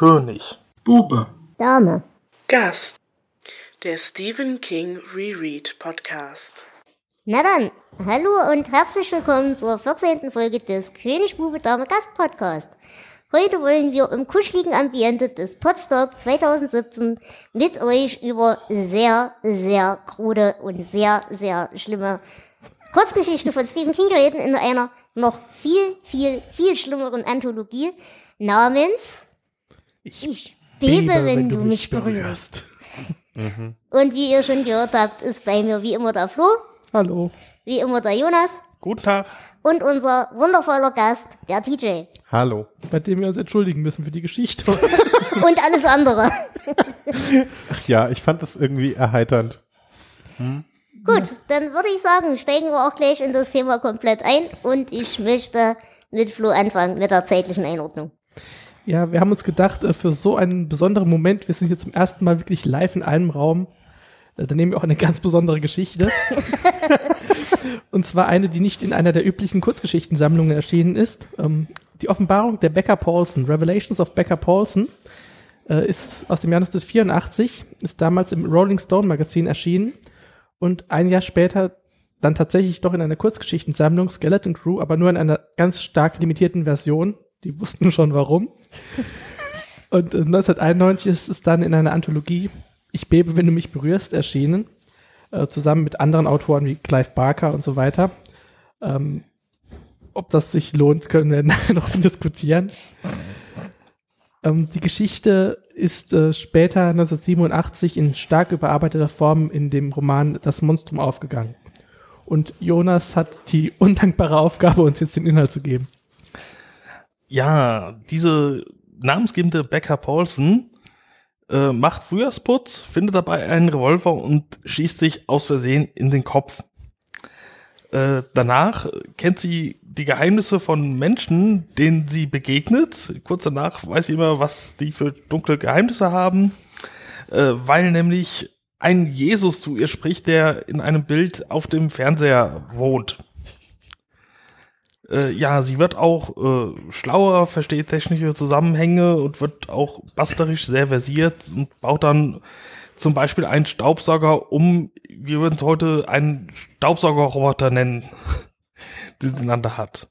König. Bube. Dame. Gast. Der Stephen King Reread Podcast. Na dann, hallo und herzlich willkommen zur 14. Folge des König Bube Dame Gast Podcast. Heute wollen wir im kuscheligen Ambiente des Potsdok 2017 mit euch über sehr, sehr krude und sehr, sehr schlimme Kurzgeschichte von Stephen King reden in einer noch viel, viel, viel schlimmeren Anthologie namens Ich, Ich bebe, wenn, du mich berührst. Und wie ihr schon gehört habt, ist bei mir wie immer der Flo, Hallo. wie immer der Jonas Guten Tag. und unser wundervoller Gast, der TJ. Hallo. Bei dem wir uns entschuldigen müssen für die Geschichte. Und alles andere. Ja, ich fand das irgendwie erheiternd. Gut, dann würde ich sagen, steigen wir auch gleich in das Thema komplett ein und ich möchte mit Flo anfangen, mit der zeitlichen Einordnung. Ja, wir haben uns gedacht, äh, für so einen besonderen Moment, wir sind jetzt zum ersten Mal wirklich live in einem Raum, äh, da nehmen wir auch eine ganz besondere Geschichte. Und zwar eine, die nicht in einer der üblichen Kurzgeschichtensammlungen erschienen ist. Ähm, die Offenbarung der Becker Paulson, Revelations of Becker Paulson, äh, ist aus dem Jahr 1984, ist damals im Rolling Stone Magazin erschienen und ein Jahr später dann tatsächlich doch in einer Kurzgeschichtensammlung, Skeleton Crew, aber nur in einer ganz stark limitierten Version. Die wussten schon warum. Und äh, 1991 ist es dann in einer Anthologie, Ich bebe, wenn du mich berührst, erschienen, äh, zusammen mit anderen Autoren wie Clive Barker und so weiter. Ähm, ob das sich lohnt, können wir nachher noch diskutieren. Ähm, die Geschichte ist äh, später 1987 in stark überarbeiteter Form in dem Roman Das Monstrum aufgegangen. Und Jonas hat die undankbare Aufgabe, uns jetzt den Inhalt zu geben. Ja, diese namensgebende Becca Paulson äh, macht Frühjahrsputz, findet dabei einen Revolver und schießt sich aus Versehen in den Kopf. Äh, danach kennt sie die Geheimnisse von Menschen, denen sie begegnet. Kurz danach weiß sie immer, was die für dunkle Geheimnisse haben, äh, weil nämlich ein Jesus zu ihr spricht, der in einem Bild auf dem Fernseher wohnt. Äh, ja, sie wird auch äh, schlauer, versteht technische Zusammenhänge und wird auch basterisch sehr versiert und baut dann zum Beispiel einen Staubsauger um, wir würden es heute einen Staubsaugerroboter nennen, den sie einander hat.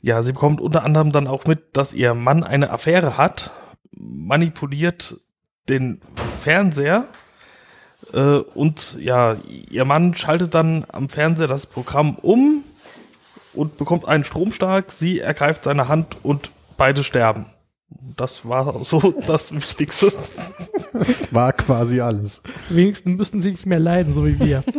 Ja, sie bekommt unter anderem dann auch mit, dass ihr Mann eine Affäre hat, manipuliert den Fernseher äh, und ja, ihr Mann schaltet dann am Fernseher das Programm um und bekommt einen Stromschlag, sie ergreift seine Hand und beide sterben. Das war so das Wichtigste. Das war quasi alles. Wenigstens müssten sie nicht mehr leiden, so wie wir.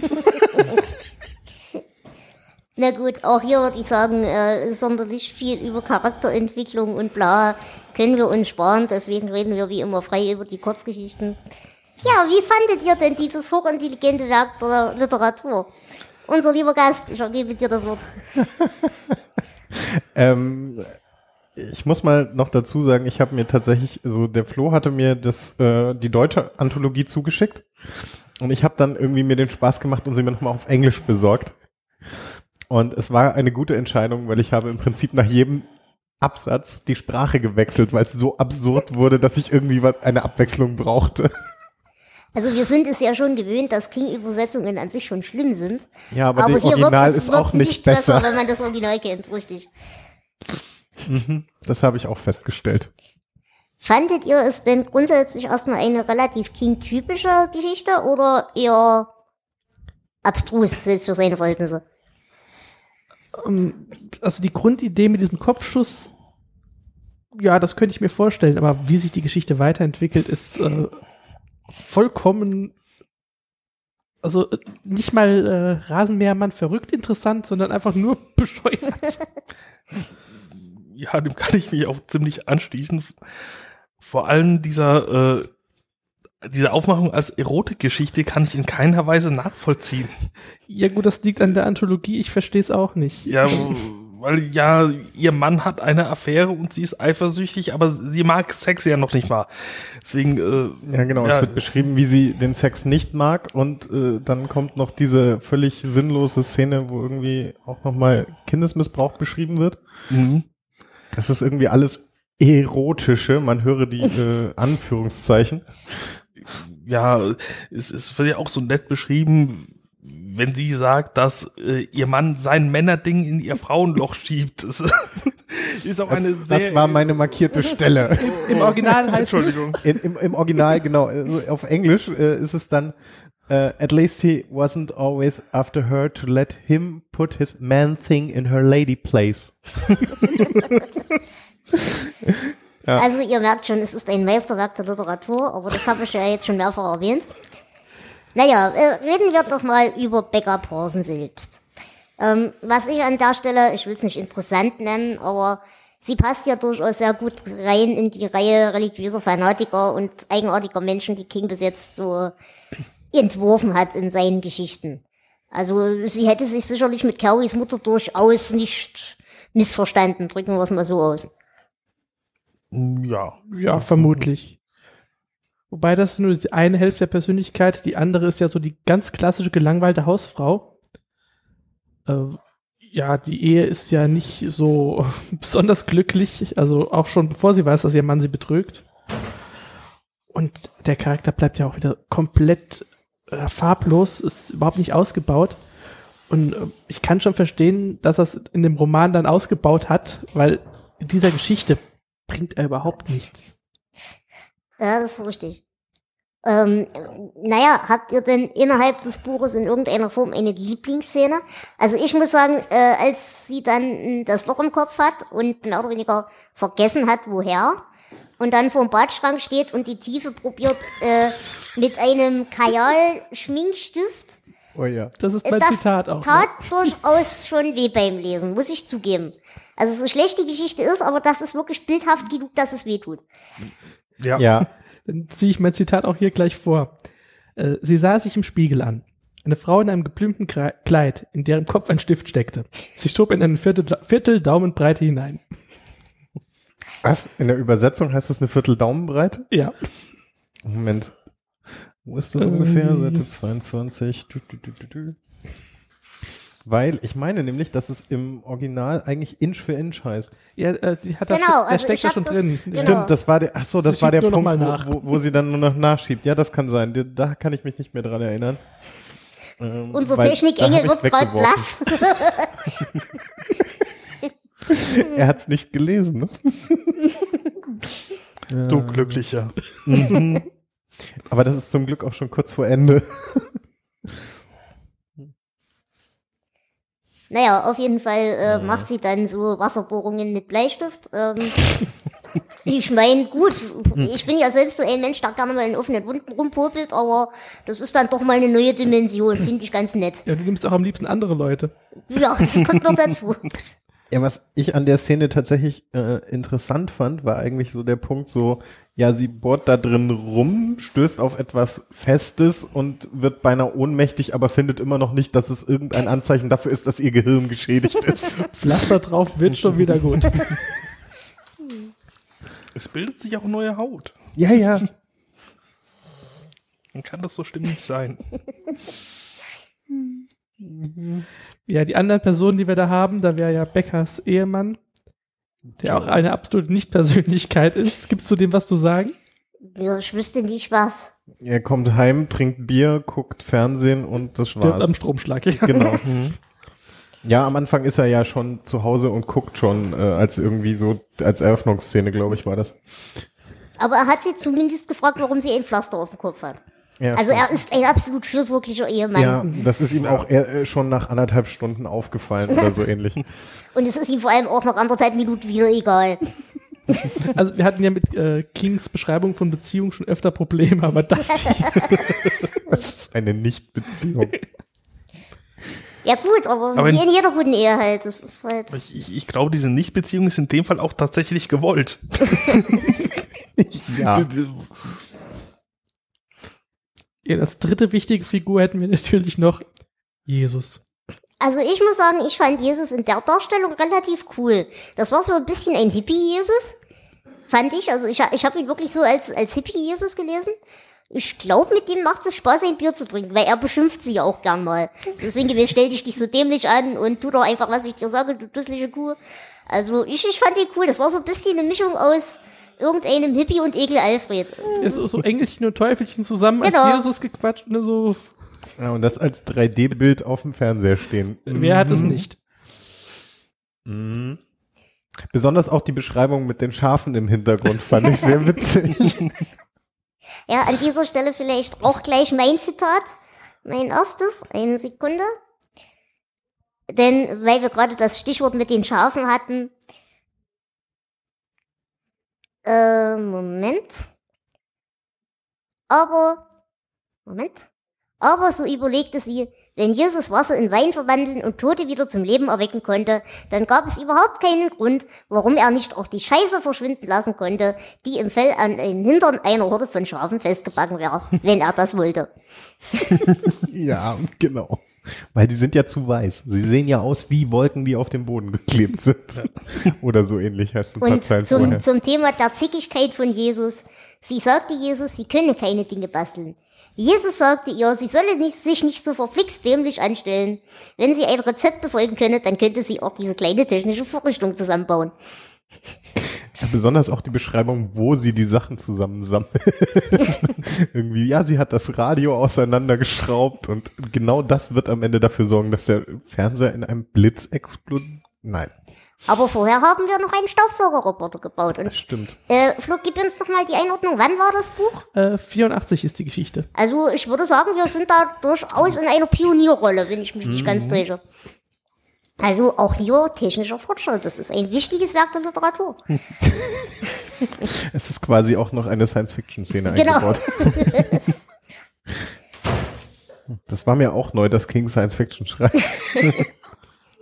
Na gut, auch hier würde ich sagen, äh, sonderlich viel über Charakterentwicklung und bla können wir uns sparen, deswegen reden wir wie immer frei über die Kurzgeschichten. Ja, wie fandet ihr denn dieses hochintelligente Werk der Literatur? Unser lieber Gast, ich ergebe dir das Wort. Ähm, ich muss mal noch dazu sagen, ich habe mir tatsächlich, so der Flo hatte mir das, äh, die deutsche Anthologie zugeschickt und ich habe dann irgendwie mir den Spaß gemacht und sie mir nochmal auf Englisch besorgt. Und es war eine gute Entscheidung, weil ich habe im Prinzip nach jedem Absatz die Sprache gewechselt, weil es so absurd wurde, dass ich irgendwie eine Abwechslung brauchte. Also wir sind es ja schon gewöhnt, dass King-Übersetzungen an sich schon schlimm sind. Ja, aber, hier die Original wird es ist auch wird nicht besser. wenn man das Original kennt, richtig. Das habe ich auch festgestellt. Fandet ihr es denn grundsätzlich erstmal eine relativ King-typische Geschichte oder eher abstrus, selbst für seine Verhältnisse? Ähm, also die Grundidee mit diesem Kopfschuss, ja, das könnte ich mir vorstellen, aber wie sich die Geschichte weiterentwickelt, ist äh, vollkommen, also äh, nicht mal äh, Rasenmähermann verrückt interessant, sondern einfach nur bescheuert. Ja, dem kann ich mich auch ziemlich anschließen. Vor allem dieser, äh, diese Aufmachung als Erotikgeschichte kann ich in keiner Weise nachvollziehen. ja gut, das liegt an der Anthologie, ich verstehe es auch nicht. Ja, weil ja, ihr Mann hat eine Affäre und sie ist eifersüchtig, aber sie mag Sex ja noch nicht mal. Deswegen, äh, Ja, genau. Ja. Es wird beschrieben, wie sie den Sex nicht mag und äh, dann kommt noch diese völlig sinnlose Szene, wo irgendwie auch nochmal Kindesmissbrauch beschrieben wird. mhm. Das ist irgendwie alles erotische, man höre die äh, Anführungszeichen. Ja, es, es wird ja auch so nett beschrieben, wenn sie sagt, dass äh, ihr Mann sein Männerding in ihr Frauenloch schiebt. Das ist auch Das, eine sehr. das war meine markierte Stelle. Im Original heißt es, Entschuldigung. In, im, Im Original, genau. Also auf Englisch äh, ist es dann, äh, at least he wasn't always after her to let him put his man thing in her lady place. Also ihr merkt schon, es ist ein Meisterwerk der Literatur, aber das habe ich ja jetzt schon mehrfach erwähnt. Naja, äh, reden wir doch mal über Becca Parson selbst. Ähm, was ich an der Stelle, ich will es nicht interessant nennen, aber sie passt ja durchaus sehr gut rein in die Reihe religiöser Fanatiker und eigenartiger Menschen, die King bis jetzt so entworfen hat in seinen Geschichten. Also sie hätte sich sicherlich mit Carries Mutter durchaus nicht missverstanden, drücken wir es mal so aus. Ja. ja, vermutlich. Wobei das nur die eine Hälfte der Persönlichkeit, die andere ist ja so die ganz klassische gelangweilte Hausfrau. Äh, ja, die Ehe ist ja nicht so besonders glücklich, also auch schon bevor sie weiß, dass ihr Mann sie betrügt. Und der Charakter bleibt ja auch wieder komplett äh, farblos, ist überhaupt nicht ausgebaut. Und äh, ich kann schon verstehen, dass es in dem Roman dann ausgebaut hat, weil in dieser Geschichte bringt er überhaupt nichts. Ja, das ist richtig. Ähm, naja, habt ihr denn innerhalb des Buches in irgendeiner Form eine Lieblingsszene? Also ich muss sagen, äh, als sie dann das Loch im Kopf hat und mehr oder weniger vergessen hat, woher, und dann vor dem Badschrank steht und die Tiefe probiert äh, mit einem Kajal-Schminkstift, Oh ja. Das ist mein das Zitat auch. Ne? tat durchaus schon weh beim Lesen, muss ich zugeben. Also so schlecht die Geschichte ist, aber das ist wirklich bildhaft genug, dass es weh tut. Ja. Ja. Dann ziehe ich mein Zitat auch hier gleich vor. Äh, sie sah sich im Spiegel an. Eine Frau in einem geblümten Kleid, in deren Kopf ein Stift steckte. Sie schob in einen Viertel, Viertel Daumenbreite hinein. Was? In der Übersetzung heißt das eine Viertel Daumenbreite? Ja. Moment. Wo ist das Ähm. ungefähr? Seite 22. Du, du, du, du, du. Weil ich meine nämlich, dass es im Original eigentlich Inch für Inch heißt. Ja, äh, die hat da Genau, schon, der also steckt da hab schon das- drin. genau. Stimmt, das war der, ach so, das Sie war der Punkt, wo, wo, wo sie dann nur noch nachschiebt. Ja, das kann sein. Da, da kann ich mich nicht mehr dran erinnern. Ähm, Unser weil da Technikengel wird weggeworfen. blass. Er hat's nicht gelesen. Ne? Du Glücklicher. Aber das ist zum Glück auch schon kurz vor Ende. Naja, auf jeden Fall äh, macht sie dann so Wasserbohrungen mit Bleistift. Ähm, ich meine, gut, ich bin ja selbst so ein Mensch, der gerne mal in offenen Wunden rumpopelt, aber das ist dann doch mal eine neue Dimension, finde ich ganz nett. Ja, du nimmst auch am liebsten andere Leute. Ja, das kommt noch dazu. Ja, was ich an der Szene tatsächlich äh, interessant fand, war eigentlich so der Punkt so, ja, sie bohrt da drin rum, stößt auf etwas Festes und wird beinahe ohnmächtig, aber findet immer noch nicht, dass es irgendein Anzeichen dafür ist, dass ihr Gehirn geschädigt ist. Pflaster drauf wird schon wieder gut. Es bildet sich auch neue Haut. ja, ja. Dann kann das so stimmig sein. Ja, die anderen Personen, die wir da haben, da wäre ja Beckers Ehemann, der auch eine absolute Nicht-Persönlichkeit ist. Gibt's zu dem was zu sagen? Ja, ich wüsste nicht was. Er kommt heim, trinkt Bier, guckt Fernsehen und das Stirbt war's. am Stromschlag. Ja. Genau. Ja, am Anfang ist er ja schon zu Hause und guckt schon, äh, als irgendwie so, als Eröffnungsszene, glaube ich, war das. Aber er hat sie zumindest gefragt, warum sie ein Pflaster auf dem Kopf hat. Ja, Also er ist ein absolut schlusswirklicher Ehemann. Ja, das ist ihm auch eher, äh, schon nach anderthalb Stunden aufgefallen oder so ähnlich. Und es ist ihm vor allem auch noch anderthalb Minuten wieder egal. Also wir hatten ja mit äh, Kings Beschreibung von Beziehungen schon öfter Probleme, aber das hier, Das ist eine Nicht-Beziehung. Ja gut, aber, Aber wie in- in jeder guten Ehe halt. Das ist halt. Ich, ich, ich glaube, diese Nichtbeziehung ist in dem Fall auch tatsächlich gewollt. Ja. Ja, das dritte wichtige Figur hätten wir natürlich noch Jesus. Also ich muss sagen, ich fand Jesus in der Darstellung relativ cool. Das war so ein bisschen ein Hippie-Jesus, fand ich. Also ich, ich habe ihn wirklich so als, als Hippie-Jesus gelesen. Ich glaube, mit dem macht es Spaß, ein Bier zu trinken, weil er beschimpft sie ja auch gern mal. So sinngemäß, stell dich nicht so dämlich an und tu doch einfach, was ich dir sage, du dusselige Kuh. Also ich, ich fand die cool. Das war so ein bisschen eine Mischung aus irgendeinem Hippie und Ekel Alfred. Ist so, so Engelchen und Teufelchen zusammen Genau. als Jesus gequatscht. Ne, so, Ja, und das als 3D-Bild auf dem Fernseher stehen. Wer hat es nicht? Mhm. Besonders auch die Beschreibung mit den Schafen im Hintergrund fand ich sehr witzig. Ja, an dieser Stelle vielleicht auch gleich mein Zitat. Mein erstes. Eine Sekunde. Denn, weil wir gerade das Stichwort mit den Schafen hatten. Äh, Moment. Aber, Moment. Aber so überlegte sie, wenn Jesus Wasser in Wein verwandeln und Tote wieder zum Leben erwecken konnte, dann gab es überhaupt keinen Grund, warum er nicht auch die Scheiße verschwinden lassen konnte, die im Fell an den Hintern einer Horde von Schafen festgebacken wäre, wenn er das wollte. ja, genau. Weil die sind ja zu weiß. Sie sehen ja aus wie Wolken, die auf dem Boden geklebt sind. Oder so ähnlich heißt ein paar Und Zeilen zum, zum Thema der Zickigkeit von Jesus. Sie sagte Jesus, sie könne keine Dinge basteln. Jesus sagte ihr, sie solle nicht, sich nicht so verflixt dämlich anstellen. Wenn sie ein Rezept befolgen könne, dann könnte sie auch diese kleine technische Vorrichtung zusammenbauen. Ja, besonders auch die Beschreibung, wo sie die Sachen zusammensammelt. Irgendwie, ja, sie hat das Radio auseinandergeschraubt und genau das wird am Ende dafür sorgen, dass der Fernseher in einem Blitz explodiert. Nein, Aber vorher haben wir noch einen Staubsaugerroboter gebaut. Und das stimmt. äh, Flo, gib uns noch mal die Einordnung. Wann war das Buch? Äh, 84 ist die Geschichte. Also ich würde sagen, wir sind da durchaus in einer Pionierrolle, wenn ich mich nicht ganz täusche. Also auch hier technischer Fortschritt. Das ist ein wichtiges Werk der Literatur. Es ist quasi auch noch eine Science-Fiction-Szene Genau. eingebaut. Das war mir auch neu, dass King Science-Fiction schreibt.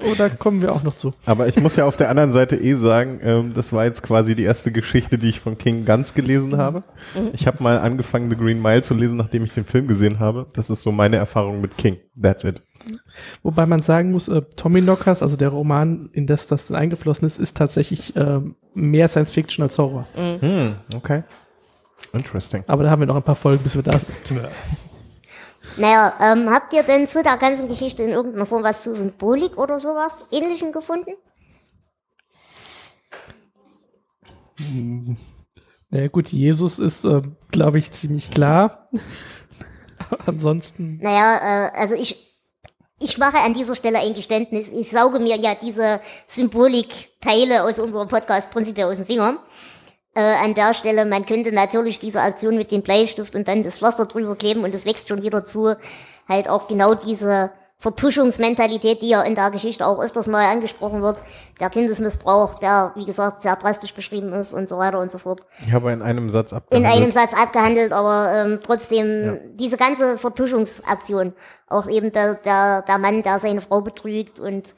Oh, da kommen wir auch noch zu. Aber ich muss ja auf der anderen Seite eh sagen, ähm, das war jetzt quasi die erste Geschichte, die ich von King ganz gelesen habe. Ich habe mal angefangen, The Green Mile zu lesen, nachdem ich den Film gesehen habe. Das ist so meine Erfahrung mit King. That's it. Wobei man sagen muss, äh, Tommy Knockers, also der Roman, in das das dann eingeflossen ist, ist tatsächlich ähm, mehr Science Fiction als Horror. Hm, okay. Interesting. Aber da haben wir noch ein paar Folgen, bis wir da sind. Naja, ähm, habt ihr denn zu der ganzen Geschichte in irgendeiner Form was zu Symbolik oder sowas ähnlichem gefunden? Naja gut, Jesus ist, äh, glaube ich, ziemlich klar. Ansonsten, Naja, äh, also ich, ich mache an dieser Stelle ein Geständnis. Ich sauge mir ja diese Symbolikteile aus unserem Podcast prinzipiell aus den Fingern. Äh, an der Stelle, man könnte natürlich diese Aktion mit dem Bleistift und dann das Pflaster drüber kleben und es wächst schon wieder zu, halt auch genau diese Vertuschungsmentalität, die ja in der Geschichte auch öfters mal angesprochen wird, der Kindesmissbrauch, der, wie gesagt, sehr drastisch beschrieben ist und so weiter und so fort Ich habe in einem Satz in abgehandelt. einem Satz abgehandelt, aber ähm, trotzdem diese ganze Vertuschungsaktion, auch eben der, der, der Mann, der seine Frau betrügt und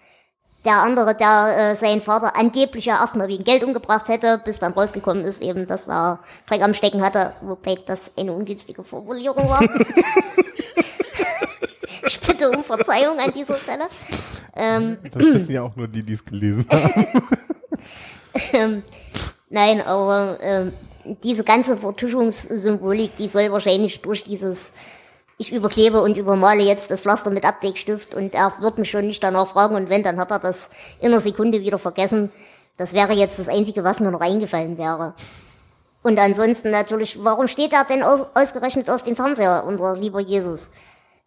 der andere, der äh, seinen Vater angeblich ja erstmal wegen Geld umgebracht hätte, bis dann rausgekommen ist, eben, dass er Dreck am Stecken hatte, wobei das eine ungünstige Formulierung war. ich bitte um Verzeihung an dieser Stelle. Ähm, Das wissen ja auch nur die, die es gelesen haben. ähm, nein, aber ähm, diese ganze Vertuschungssymbolik, die soll wahrscheinlich durch dieses ich überklebe und übermale jetzt das Pflaster mit Abdeckstift und er wird mich schon nicht danach fragen und wenn, dann hat er das in einer Sekunde wieder vergessen. Das wäre jetzt das Einzige, was mir noch eingefallen wäre. Und ansonsten natürlich, warum steht er denn au- ausgerechnet auf dem Fernseher, unser lieber Jesus?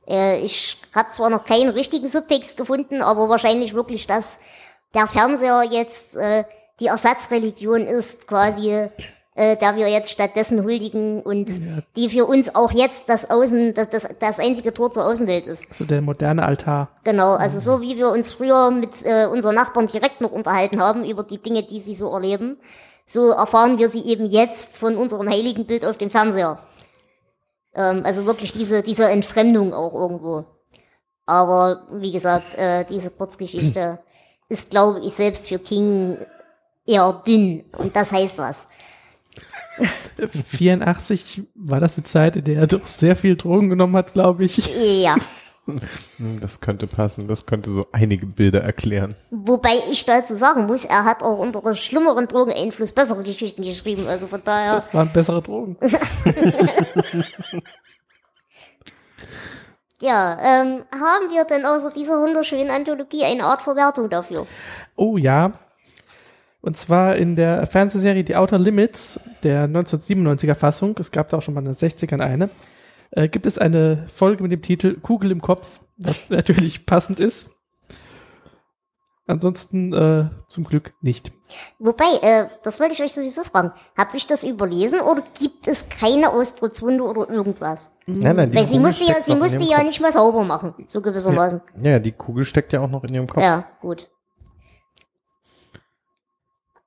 Äh, ich habe zwar noch keinen richtigen Subtext gefunden, aber wahrscheinlich wirklich, dass der Fernseher jetzt äh, die Ersatzreligion ist, quasi, äh, der wir jetzt stattdessen huldigen und die für uns auch jetzt das Außen, das, das, das einzige Tor zur Außenwelt ist. so der moderne Altar. Genau, also so wie wir uns früher mit äh, unseren Nachbarn direkt noch unterhalten haben über die Dinge, die sie so erleben, so erfahren wir sie eben jetzt von unserem heiligen Bild auf dem Fernseher. Ähm, also wirklich diese, diese Entfremdung auch irgendwo. Aber wie gesagt, äh, diese Kurzgeschichte ist, glaube ich, selbst für King eher dünn. Und das heißt was. 84 war das die Zeit, in der er doch sehr viel Drogen genommen hat, glaube ich. Ja. Das könnte passen. Das könnte so einige Bilder erklären. Wobei ich dazu sagen muss, er hat auch unter schlimmeren Drogeneinfluss bessere Geschichten geschrieben. Also von daher. Das waren bessere Drogen. Ja, ähm, haben wir denn außer dieser wunderschönen Anthologie eine Art Verwertung dafür? Oh ja. Und zwar in der Fernsehserie The Outer Limits der 1997er Fassung, es gab da auch schon mal in den 60ern eine, äh, gibt es eine Folge mit dem Titel Kugel im Kopf, was natürlich passend ist. Ansonsten äh, zum Glück nicht. Wobei, äh, das wollte ich euch sowieso fragen. Habe ich das überlesen oder gibt es keine Austrittswunde oder irgendwas? Nein, nein, die Weil sie Kugel musste ja, sie musste ja Kopf. nicht mal sauber machen, so gewissermaßen. Ja, ja, die Kugel steckt ja auch noch in ihrem Kopf. Ja, gut.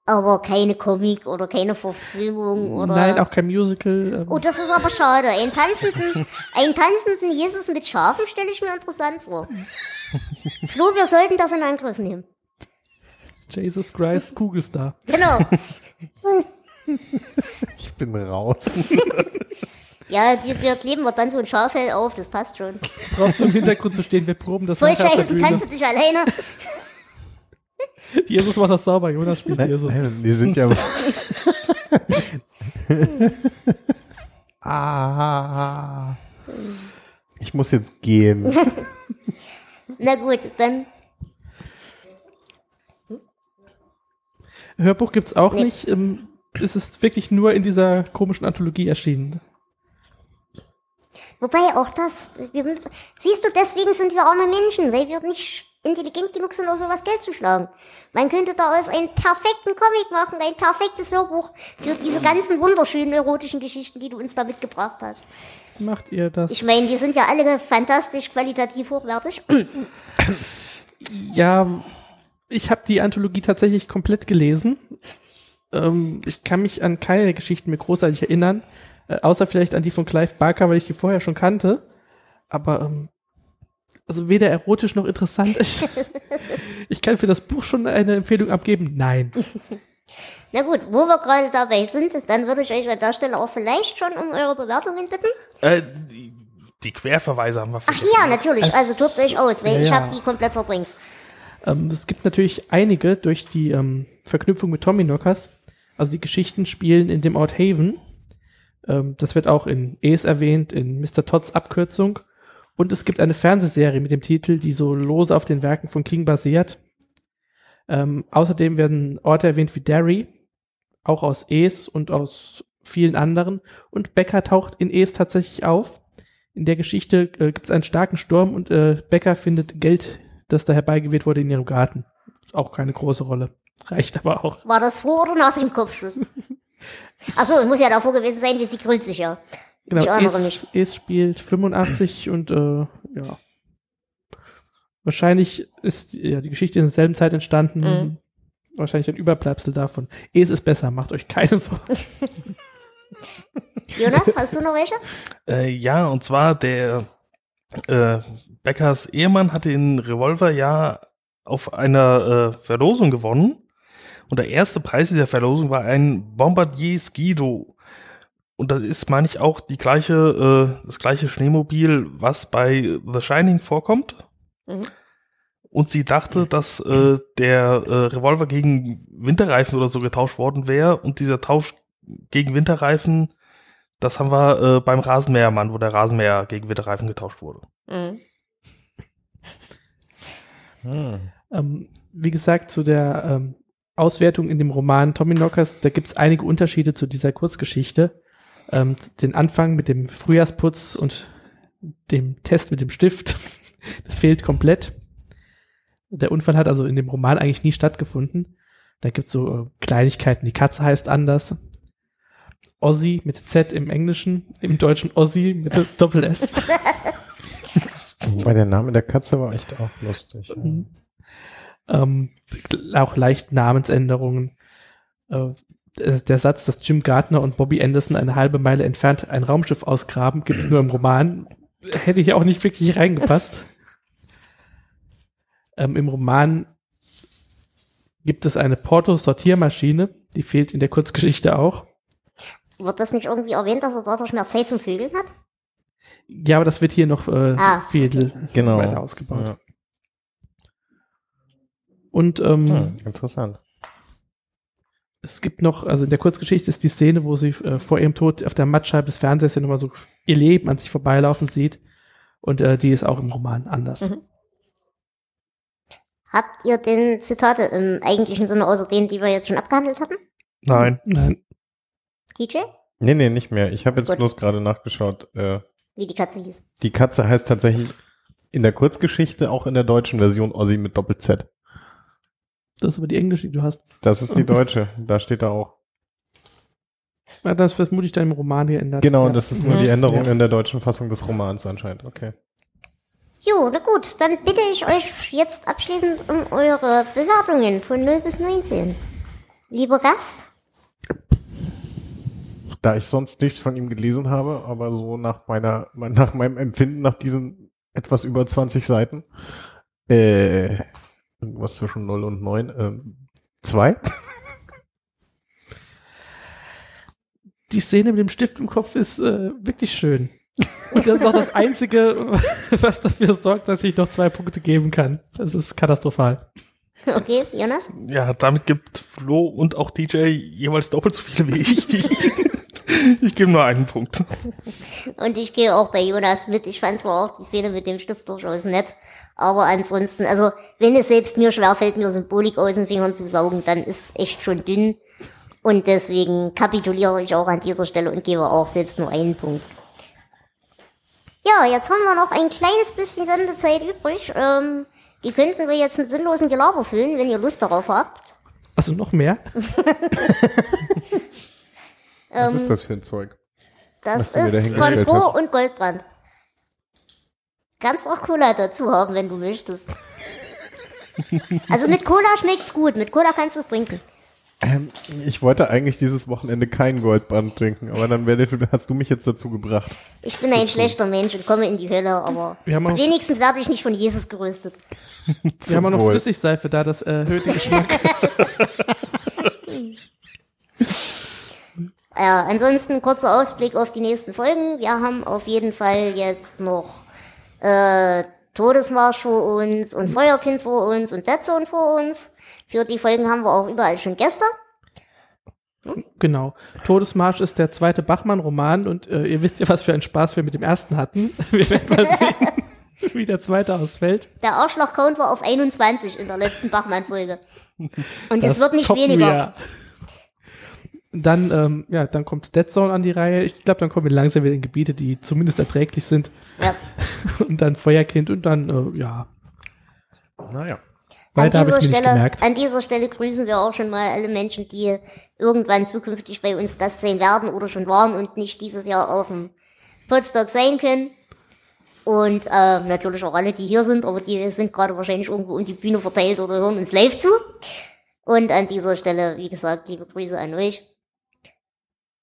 Aber keine Comic oder keine Verfilmung oder. Nein, auch kein Musical. Ähm, Oh, das ist aber schade. Einen tanzenden, einen tanzenden Jesus mit Schafen stelle ich mir interessant vor. Flo, wir sollten das in Angriff nehmen. Jesus Christ, Kugelstar. Genau. Ich bin raus. Ja, dir, kleben wir dann so ein Schaffell auf, das passt schon. Brauchst du im Hintergrund zu stehen, wir proben das Voll scheiße, kannst du dich alleine. Jesus macht das sauber, Jonas spielt Nein, Jesus. nein, die sind ja. ah. Ich muss jetzt gehen. Na gut, dann. Hörbuch gibt's auch Nee. nicht. Ähm, es ist wirklich nur in dieser komischen Anthologie erschienen. Wobei auch das. Wir, siehst du, deswegen sind wir arme Menschen, weil wir nicht intelligent genug sind, aus sowas Geld zu schlagen. Man könnte daraus einen perfekten Comic machen, ein perfektes Hörbuch für diese ganzen wunderschönen erotischen Geschichten, die du uns da mitgebracht hast. Macht ihr das? Ich meine, die sind ja alle fantastisch qualitativ hochwertig. Ja, ich habe die Anthologie tatsächlich komplett gelesen. Ähm, ich kann mich an keine der Geschichten mehr großartig erinnern, äh, außer vielleicht an die von Clive Barker, weil ich die vorher schon kannte. Aber ähm, also weder erotisch noch interessant. Ich, ich kann für das Buch schon eine Empfehlung abgeben. Nein. Na gut, wo wir gerade dabei sind, dann würde ich euch an der Stelle auch vielleicht schon um eure Bewertungen bitten. Äh, die, die Querverweise haben wir Ach vergessen. ja, natürlich, also tobt euch aus, weil Ja, ich habe die komplett verdrängt. Ähm, es gibt natürlich einige durch die ähm, Verknüpfung mit Tommy Knockers. Also die Geschichten spielen in dem Ort Haven. Ähm, das wird auch in Es erwähnt, in Mr. Todds Abkürzung. Und es gibt eine Fernsehserie mit dem Titel, die so lose auf den Werken von King basiert. Ähm, außerdem werden Orte erwähnt wie Derry, auch aus Es und aus vielen anderen. Und Becker taucht in Es tatsächlich auf. In der Geschichte äh, gibt es einen starken Sturm und äh, Becker findet Geld, das da herbeigeweht wurde, in ihrem Garten. Auch keine große Rolle. Reicht aber auch. War das vor oder nach dem Kopfschuss? Achso, es muss ja davor gewesen sein, wie sie grüllt sich ja. Ich Genau. Es, es spielt 85 und äh, ja. Wahrscheinlich ist ja, die Geschichte in derselben Zeit entstanden. Mhm. Wahrscheinlich ein Überbleibsel davon. Es ist besser, macht euch keine Sorgen. Jonas, hast du noch welche? Äh, ja, und zwar der äh, Beckers Ehemann hat den Revolver ja auf einer äh, Verlosung gewonnen. Und der erste Preis dieser Verlosung war ein Bombardier Skido. Und das ist, meine ich, auch die gleiche, äh, das gleiche Schneemobil, was bei The Shining vorkommt. Mhm. Und sie dachte, dass äh, der äh, Revolver gegen Winterreifen oder so getauscht worden wäre. Und dieser Tausch gegen Winterreifen, das haben wir äh, beim Rasenmähermann, wo der Rasenmäher gegen Winterreifen getauscht wurde. Mhm. Hm. Ähm, wie gesagt, zu der ähm, Auswertung in dem Roman Tommy Knockers, da gibt es einige Unterschiede zu dieser Kurzgeschichte. Ähm, den Anfang mit dem Frühjahrsputz und dem Test mit dem Stift, das fehlt komplett. Der Unfall hat also in dem Roman eigentlich nie stattgefunden. Da gibt es so äh, Kleinigkeiten. Die Katze heißt anders. Ozzy mit Z im Englischen, im Deutschen Ozzy mit Doppel S. Wobei der Name der Katze war echt auch lustig. Mhm. ähm, auch leicht Namensänderungen. Äh, der der Satz, dass Jim Gardner und Bobby Anderson eine halbe Meile entfernt ein Raumschiff ausgraben, gibt es nur im Roman. Hätte ich auch nicht wirklich reingepasst. ähm, Im Roman gibt es eine Porto-Sortiermaschine, die fehlt in der Kurzgeschichte auch. Wird das nicht irgendwie erwähnt, dass er dadurch mehr Zeit zum Vögeln hat? Ja, aber das wird hier noch äh, Ah. viel Genau. weiter ausgebaut. Ja. Und ähm, Hm, interessant. Es gibt noch, also in der Kurzgeschichte ist die Szene, wo sie äh, vor ihrem Tod auf der Mattscheibe des Fernsehers ja nochmal so ihr Leben an sich vorbeilaufen sieht. Und äh, die ist auch im Roman anders. Mhm. Habt ihr denn Zitate im eigentlichen Sinne außer denen, die wir jetzt schon abgehandelt hatten? Nein. Nein. DJ? Nee, nee, nicht mehr. Ich habe jetzt Gut. bloß gerade nachgeschaut. Äh, Wie die Katze hieß. die Katze heißt tatsächlich in der Kurzgeschichte, auch in der deutschen Version Ossi mit Doppel-Z. Das ist aber die englische, die du hast. Das ist die deutsche. da steht er auch. Ja, das ist vermutlich dann im Roman geändert. Genau, ja. das ist nur Mhm. die Änderung Ja. in der deutschen Fassung des Romans anscheinend. Okay. Jo, na gut, dann bitte ich euch jetzt abschließend um eure Bewertungen von 0 bis 19. Lieber Gast? Da ich sonst nichts von ihm gelesen habe, aber so nach meiner, nach meinem Empfinden nach diesen etwas über 20 Seiten, äh, irgendwas zwischen 0 und 9, ähm, zwei? Die Szene mit dem Stift im Kopf ist äh, wirklich schön. Und das ist auch das Einzige, was dafür sorgt, dass ich noch zwei Punkte geben kann. Das ist katastrophal. Okay, Jonas? Ja, damit gibt Flo und auch DJ jeweils doppelt so viele wie ich. ich gebe nur einen Punkt. Und ich gehe auch bei Jonas mit. Ich fand zwar auch die Szene mit dem Stift durchaus nett, aber ansonsten, also wenn es selbst mir schwerfällt, mir Symbolik aus den Fingern zu saugen, dann ist es echt schon dünn. Und deswegen kapituliere ich auch an dieser Stelle und gebe auch selbst nur einen Punkt. Ja, jetzt haben wir noch ein kleines bisschen Sendezeit übrig. Ähm, die könnten wir jetzt mit sinnlosen Gelaber füllen, wenn ihr Lust darauf habt. Also noch mehr? Was Ähm, ist das für ein Zeug? Das ist Contro und Goldbrand. Kannst auch Cola dazu haben, wenn du möchtest. Also mit Cola schmeckt's gut. Mit Cola kannst du es trinken. Ähm, ich wollte eigentlich dieses Wochenende kein Goldband trinken, aber dann werde, hast du mich jetzt dazu gebracht. Ich bin ein schlechter Mensch und komme in die Hölle, aber wenigstens werde ich nicht von Jesus gerüstet. Wir haben auch noch. Flüssigseife da, das erhöht den Geschmack. Ja, ansonsten kurzer Ausblick auf die nächsten Folgen. Wir haben auf jeden Fall jetzt noch äh, Todesmarsch vor uns und Feuerkind vor uns und Dead Zone vor uns. Für die Folgen haben wir auch überall schon Gäste. genau. Todesmarsch ist der zweite Bachmann-Roman und äh, ihr wisst ja, was für einen Spaß wir mit dem ersten hatten. Wir werden mal sehen, wie der zweite ausfällt. Der Arschloch-Count war auf 21 in der letzten Bachmann-Folge. Und es wird nicht weniger. wir. Dann, ähm, ja, dann kommt Dead Zone an die Reihe. Ich glaube, dann kommen wir langsam wieder in Gebiete, die zumindest erträglich sind. Ja. Und dann Feuerkind und dann, äh, ja, Naja. weiter habe ich dieser nicht Stelle, gemerkt. an dieser Stelle grüßen wir auch schon mal alle Menschen, die irgendwann zukünftig bei uns Gast sein werden oder schon waren und nicht dieses Jahr auf dem Potsdok sein können. Und äh, natürlich auch alle, die hier sind, aber die sind gerade wahrscheinlich irgendwo um die Bühne verteilt oder hören uns live zu. Und an dieser Stelle, wie gesagt, liebe Grüße an euch.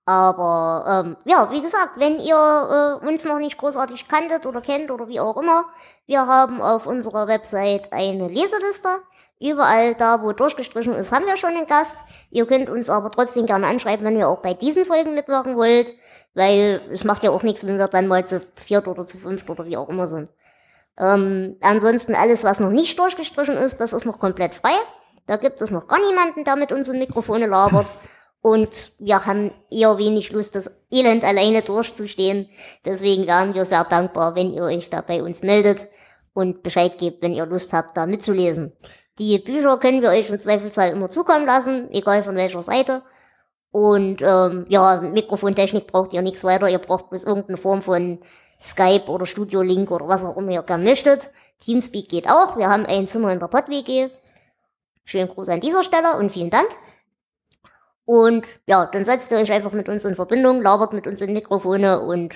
Aber ähm, ja, wie gesagt, wenn ihr äh, uns noch nicht großartig kanntet oder kennt oder wie auch immer, wir haben auf unserer Website eine Leseliste. Überall da, wo durchgestrichen ist, haben wir schon einen Gast. Ihr könnt uns aber trotzdem gerne anschreiben, wenn ihr auch bei diesen Folgen mitmachen wollt, weil es macht ja auch nichts, wenn wir dann mal zu viert oder zu fünft oder wie auch immer sind. Ähm, ansonsten alles, was noch nicht durchgestrichen ist, das ist noch komplett frei. Da gibt es noch gar niemanden, der mit uns in Mikrofone labert. Und wir haben eher wenig Lust, das Elend alleine durchzustehen. Deswegen wären wir sehr dankbar, wenn ihr euch da bei uns meldet und Bescheid gebt, wenn ihr Lust habt, da mitzulesen. Die Bücher können wir euch im Zweifelsfall immer zukommen lassen, egal von welcher Seite. Und ähm, ja, Mikrofontechnik braucht ihr nichts weiter. Ihr braucht bloß irgendeine Form von Skype oder Studio Link oder was auch immer ihr gerne möchtet. Teamspeak geht auch. Wir haben ein Zimmer in der Pod-WG. Schönen Gruß an dieser Stelle und vielen Dank. Und ja, dann setzt ihr euch einfach mit uns in Verbindung, labert mit uns in Mikrofone und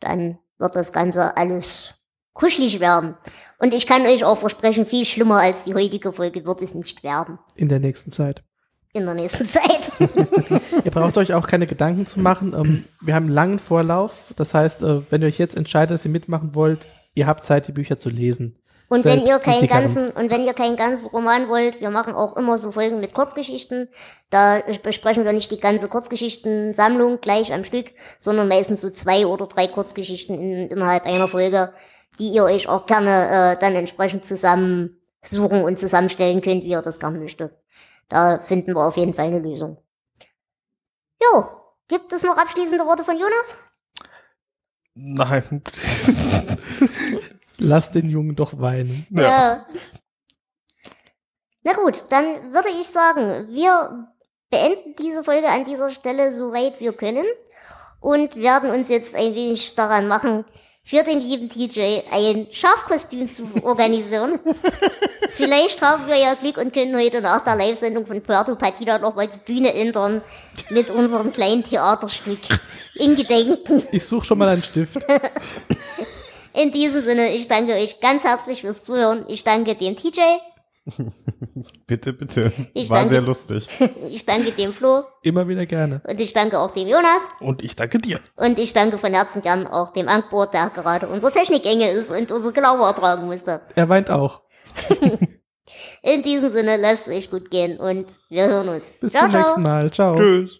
dann wird das Ganze alles kuschelig werden. Und ich kann euch auch versprechen, viel schlimmer als die heutige Folge wird es nicht werden. In der nächsten Zeit. In der nächsten Zeit. Ihr braucht euch auch keine Gedanken zu machen. Ähm, wir haben einen langen Vorlauf. Das heißt, äh, wenn ihr euch jetzt entscheidet, dass ihr mitmachen wollt, ihr habt Zeit, die Bücher zu lesen. Und wenn ihr keinen dickeren. ganzen, und wenn ihr keinen ganzen Roman wollt, wir machen auch immer so Folgen mit Kurzgeschichten. Da besprechen wir nicht die ganze Kurzgeschichtensammlung gleich am Stück, sondern meistens so zwei oder drei Kurzgeschichten in, innerhalb einer Folge, die ihr euch auch gerne äh, dann entsprechend zusammensuchen und zusammenstellen könnt, wie ihr das gerne möchtet. Da finden wir auf jeden Fall eine Lösung. Jo, gibt es noch abschließende Worte von Jonas? Nein. Lasst den Jungen doch weinen. Ja. Na gut, dann würde ich sagen, wir beenden diese Folge an dieser Stelle soweit wir können und werden uns jetzt ein wenig daran machen, für den lieben TJ ein Schafkostüm zu organisieren. Vielleicht haben wir ja Glück und können heute nach der Live-Sendung von Puerto Partida nochmal die Bühne ändern mit unserem kleinen Theaterstück in Gedenken. Ich suche schon mal einen Stift. In diesem Sinne, ich danke euch ganz herzlich fürs Zuhören. Ich danke dem TJ, Bitte, bitte. Ich War danke- sehr lustig. ich danke dem Flo Immer wieder gerne. und ich danke auch dem Jonas. Und ich danke dir. Und ich danke von Herzen gern auch dem Angbor, der gerade unsere Technikenge ist und unser Glaube ertragen musste. Er weint auch. In diesem Sinne, lasst es euch gut gehen und wir hören uns. Bis ciao, zum ciao. nächsten Mal. Ciao. Tschüss.